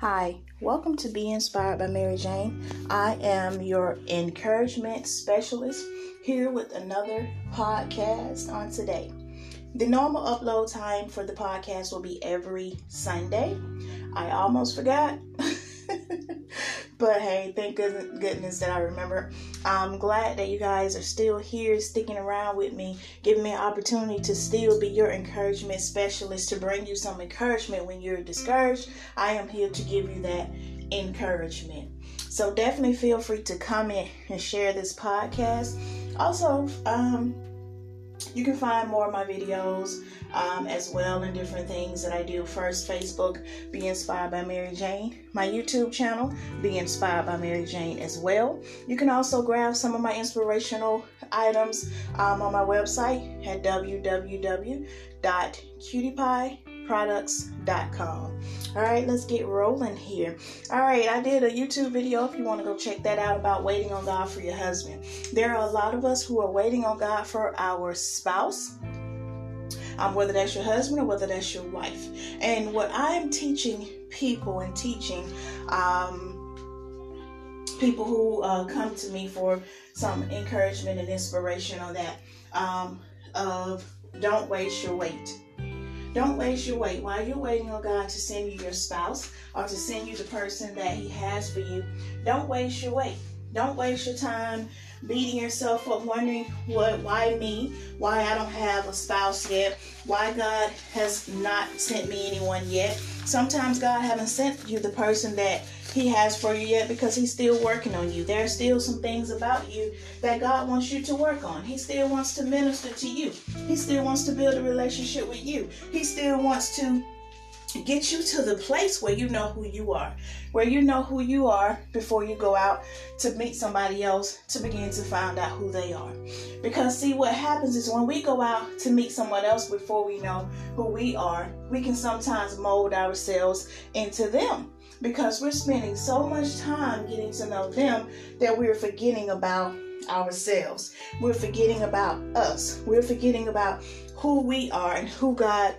Hi, welcome to Be Inspired by Mary Jane. I am your encouragement specialist here with another podcast on today. The normal upload time for the podcast will be every Sunday. I almost forgot. but hey, thank goodness that I remember. I'm glad that you guys are still here, sticking around with me, giving me an opportunity to still be your encouragement specialist to bring you some encouragement when you're discouraged. I am here to give you that encouragement. So definitely feel free to comment and share this podcast. Also, um, you can find more of my videos um, as well and different things that I do. First, Facebook, Be Inspired by Mary Jane. My YouTube channel, Be Inspired by Mary Jane as well. You can also grab some of my inspirational items um, on my website at www.cutiepieproducts.com. All right, let's get rolling here. All right, I did a YouTube video if you want to go check that out about waiting on God for your husband. There are a lot of us who are waiting on God for our spouse um, whether that's your husband or whether that's your wife. And what I am teaching people and teaching um, people who uh, come to me for some encouragement and inspiration on that um, of don't waste your wait. Don't waste your wait. While you're waiting on God to send you your spouse or to send you the person that He has for you, don't waste your wait. Don't waste your time beating yourself up, wondering what, why me, why I don't have a spouse yet, why God has not sent me anyone yet. Sometimes God haven't sent you the person that He has for you yet because He's still working on you. There are still some things about you that God wants you to work on. He still wants to minister to you. He still wants to build a relationship with you. He still wants to get you to the place where you know who you are, where you know who you are before you go out to meet somebody else to begin to find out who they are. Because, see, what happens is when we go out to meet someone else before we know who we are, we can sometimes mold ourselves into them because we're spending so much time getting to know them that we're forgetting about ourselves. We're forgetting about us. We're forgetting about who we are and who God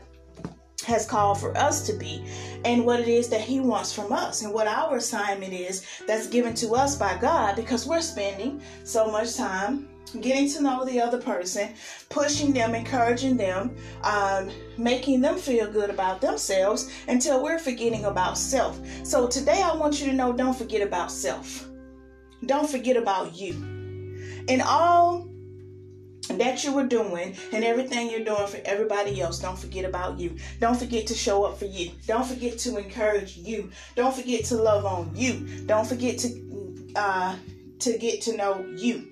has called for us to be and what it is that he wants from us and what our assignment is that's given to us by God because we're spending so much time getting to know the other person, pushing them, encouraging them, um, making them feel good about themselves until we're forgetting about self. So today I want you to know don't forget about self. Don't forget about you. In all that you were doing and everything you're doing for everybody else, don't forget about you. Don't forget to show up for you. Don't forget to encourage you. Don't forget to love on you. Don't forget to uh, to get to know you.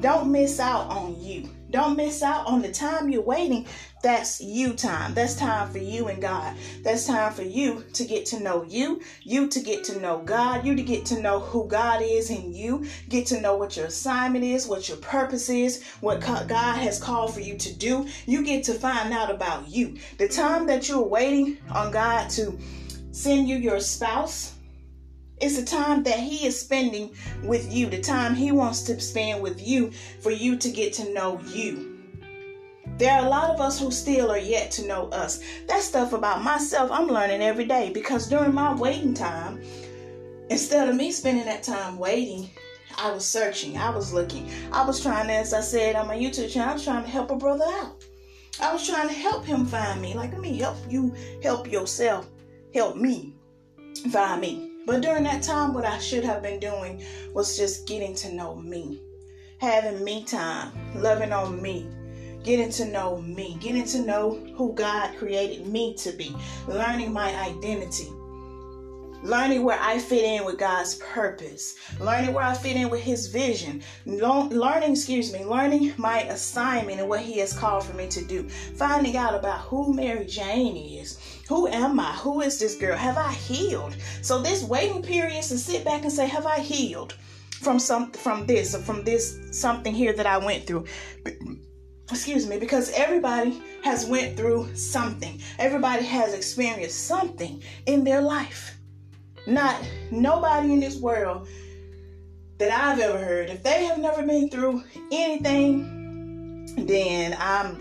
Don't miss out on you. Don't miss out on the time you're waiting. That's you time. That's time for you and God. That's time for you to get to know you, you to get to know God, you to get to know who God is in you, get to know what your assignment is, what your purpose is, what God has called for you to do. You get to find out about you. The time that you're waiting on God to send you your spouse, it's the time that He is spending with you, the time He wants to spend with you for you to get to know you. There are a lot of us who still are yet to know us. That stuff about myself, I'm learning every day because during my waiting time, instead of me spending that time waiting, I was searching, I was looking, I was trying to, as I said on my YouTube channel, I was trying to help a brother out. I was trying to help him find me. Like, let me help you help yourself, help me find me. But during that time, what I should have been doing was just getting to know me, having me time, loving on me, getting to know me, getting to know who God created me to be, learning my identity, learning where I fit in with God's purpose, learning where I fit in with His vision, learning, excuse me, learning my assignment and what He has called for me to do, finding out about who Mary Jane is who am I? Who is this girl? Have I healed? So this waiting period is to sit back and say, Have I healed from some from this or from this something here that I went through? Excuse me, because everybody has went through something. Everybody has experienced something in their life. Not nobody in this world that I've ever heard. If they have never been through anything, then I'm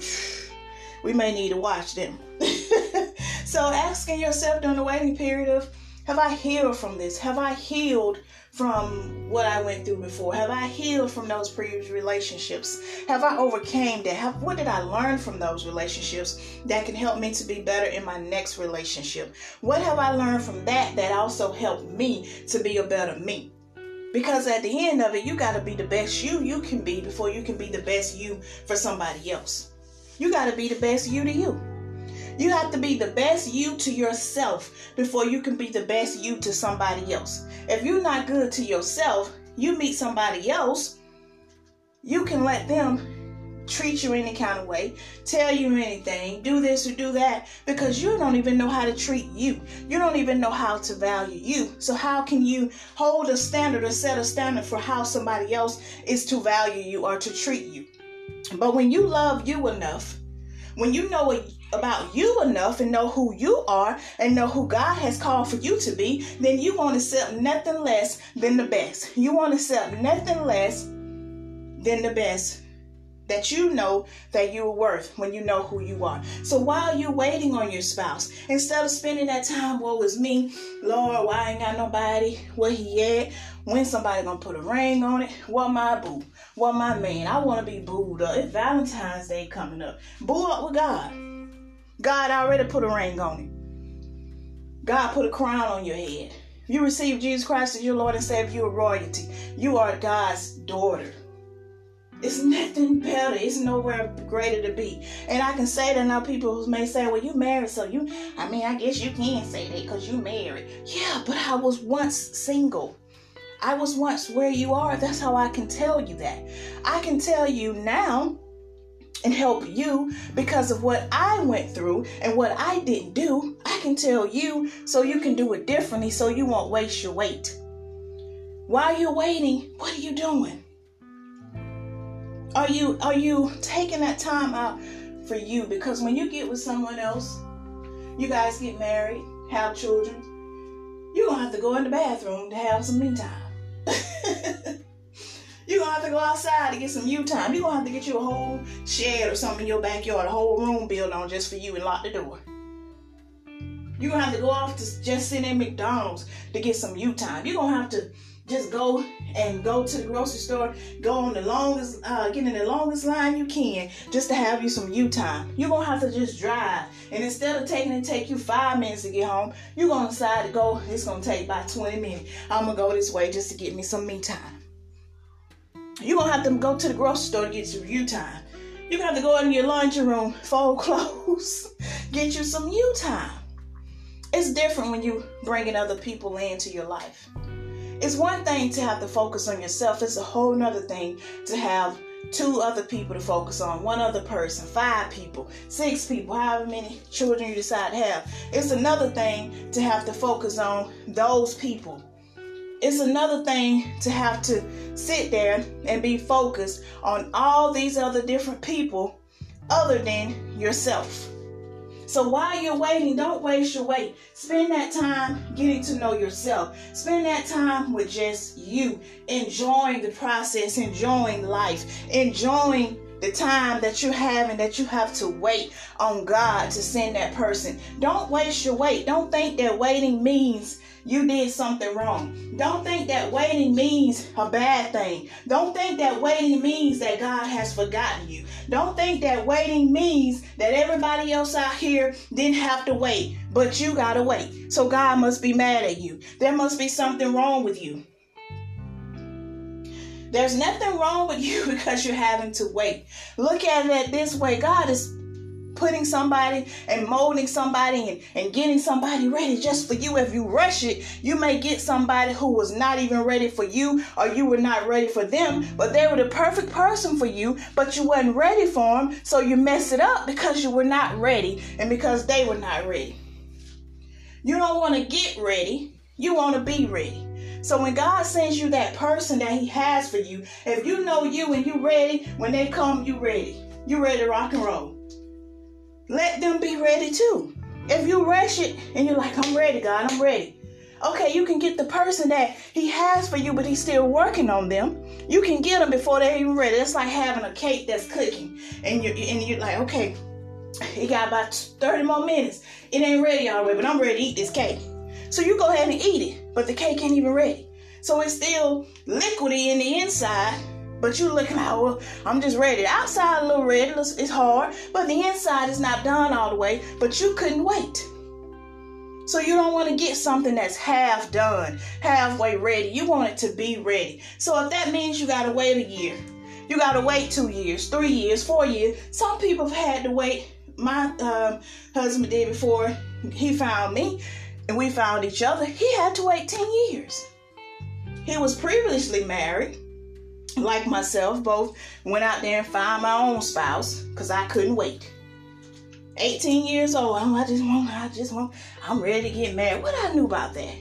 we may need to watch them. So asking yourself during the waiting period of have I healed from this? Have I healed from what I went through before? Have I healed from those previous relationships? Have I overcame that? Have what did I learn from those relationships that can help me to be better in my next relationship? What have I learned from that that also helped me to be a better me? Because at the end of it, you got to be the best you you can be before you can be the best you for somebody else. You got to be the best you to you. You have to be the best you to yourself before you can be the best you to somebody else. If you're not good to yourself, you meet somebody else, you can let them treat you any kind of way, tell you anything, do this or do that, because you don't even know how to treat you. You don't even know how to value you. So, how can you hold a standard or set a standard for how somebody else is to value you or to treat you? But when you love you enough, when you know about you enough and know who you are and know who God has called for you to be, then you want to accept nothing less than the best. You want to accept nothing less than the best that you know that you're worth when you know who you are. So while you're waiting on your spouse, instead of spending that time, woe is me, Lord, why I ain't got nobody? Where he at? When somebody gonna put a ring on it? What my boo? What my man? I wanna be booed up. It's Valentine's Day coming up. Boo up with God. God already put a ring on it. God put a crown on your head. You receive Jesus Christ as your Lord and Savior, you are royalty. You are God's daughter. It's nothing better. It's nowhere greater to be. And I can say that now people who may say, well, you married, so you, I mean, I guess you can say that because you married. Yeah, but I was once single. I was once where you are. That's how I can tell you that. I can tell you now and help you because of what I went through and what I didn't do. I can tell you so you can do it differently so you won't waste your wait. While you're waiting, what are you doing? Are you are you taking that time out for you because when you get with someone else, you guys get married, have children, you're to have to go in the bathroom to have some me time. You're gonna have to go outside to get some you time. You're gonna have to get you a whole shed or something in your backyard, a whole room built on just for you and lock the door. You're gonna have to go off to just sit in McDonald's to get some you time. You're gonna have to just go and go to the grocery store, go on the longest, uh, get in the longest line you can just to have you some you time. You're gonna have to just drive, and instead of taking it take you five minutes to get home, you're gonna decide to go. It's gonna take about 20 minutes. I'm gonna go this way just to get me some me time. You're gonna have to go to the grocery store to get some you time. You're gonna have to go in your laundry room, fold clothes, get you some you time. It's different when you bringing other people into your life. It's one thing to have to focus on yourself. It's a whole nother thing to have two other people to focus on, one other person, five people, six people, however many children you decide to have. It's another thing to have to focus on those people it's another thing to have to sit there and be focused on all these other different people other than yourself. So while you're waiting, don't waste your wait. Spend that time getting to know yourself. Spend that time with just you, enjoying the process, enjoying life, enjoying the time that you're having that you have to wait on God to send that person. Don't waste your wait. Don't think that waiting means you did something wrong. Don't think that waiting means a bad thing. Don't think that waiting means that God has forgotten you. Don't think that waiting means that everybody else out here didn't have to wait, but you got to wait. So God must be mad at you. There must be something wrong with you. There's nothing wrong with you because you're having to wait. Look at it this way God is putting somebody and molding somebody and, and getting somebody ready just for you. If you rush it, you may get somebody who was not even ready for you or you were not ready for them, but they were the perfect person for you, but you weren't ready for them. So you mess it up because you were not ready and because they were not ready. You don't want to get ready. You want to be ready. So when God sends you that person that He has for you, if you know you and you ready, when they come, you ready. You ready to rock and roll let them be ready too. If you rush it and you're like, I'm ready, God, I'm ready. Okay, you can get the person that he has for you, but he's still working on them. You can get them before they're even ready. It's like having a cake that's cooking, and you and you're like, okay, It got about 30 more minutes. It ain't ready already, but I'm ready to eat this cake. So you go ahead and eat it, but the cake ain't even ready. So it's still liquidy in the inside, but you looking out, well, I'm just ready. outside a little red, it's hard, but the inside is not done all the way, but you couldn't wait. So you don't want to get something that's half done, halfway ready. You want it to be ready. So if that means you got to wait a year, you got to wait two years, three years, four years. Some people have had to wait. My um, husband did before he found me and we found each other. He had to wait 10 years. He was previously married, like myself, both went out there and found my own spouse because I couldn't wait. 18 years old, I just want, I just want, I'm ready to get married. What I knew about that?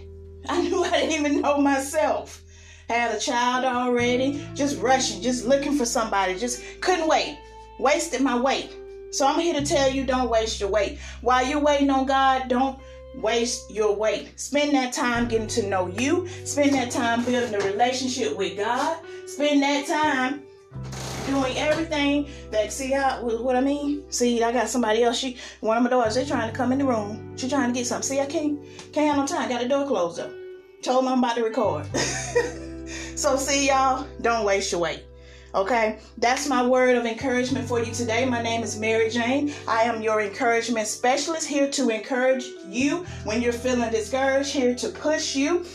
I knew I didn't even know myself. Had a child already, just rushing, just looking for somebody, just couldn't wait. Wasted my wait. So I'm here to tell you don't waste your wait. While you're waiting on God, don't waste your wait. Spend that time getting to know you. Spend that time building a relationship with God. Spend that time doing everything that see how what I mean. See, I got somebody else. She one of my daughters. They trying to come in the room. She trying to get something. See, I can't can't have no time. Got the door closed up. Told them I'm about to record. so see y'all. Don't waste your wait. Okay, that's my word of encouragement for you today. My name is Mary Jane. I am your encouragement specialist here to encourage you when you're feeling discouraged, here to push you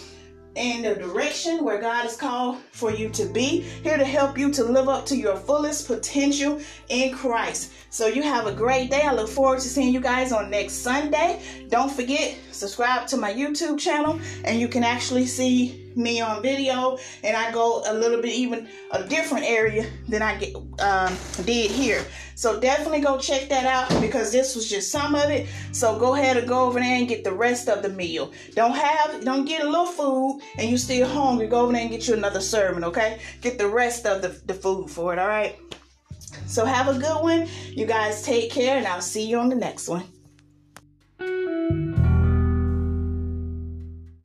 in the direction where God has called for you to be, here to help you to live up to your fullest potential in Christ. So you have a great day. I look forward to seeing you guys on next Sunday. Don't forget, subscribe to my YouTube channel and you can actually see me on video and I go a little bit even a different area than I get, um, did here. So definitely go check that out because this was just some of it. So go ahead and go over there and get the rest of the meal. Don't have, don't get a little food and you still hungry. Go over there and get you another serving, okay? Get the rest of the, the food for it, all right? So have a good one. You guys take care and I'll see you on the next one.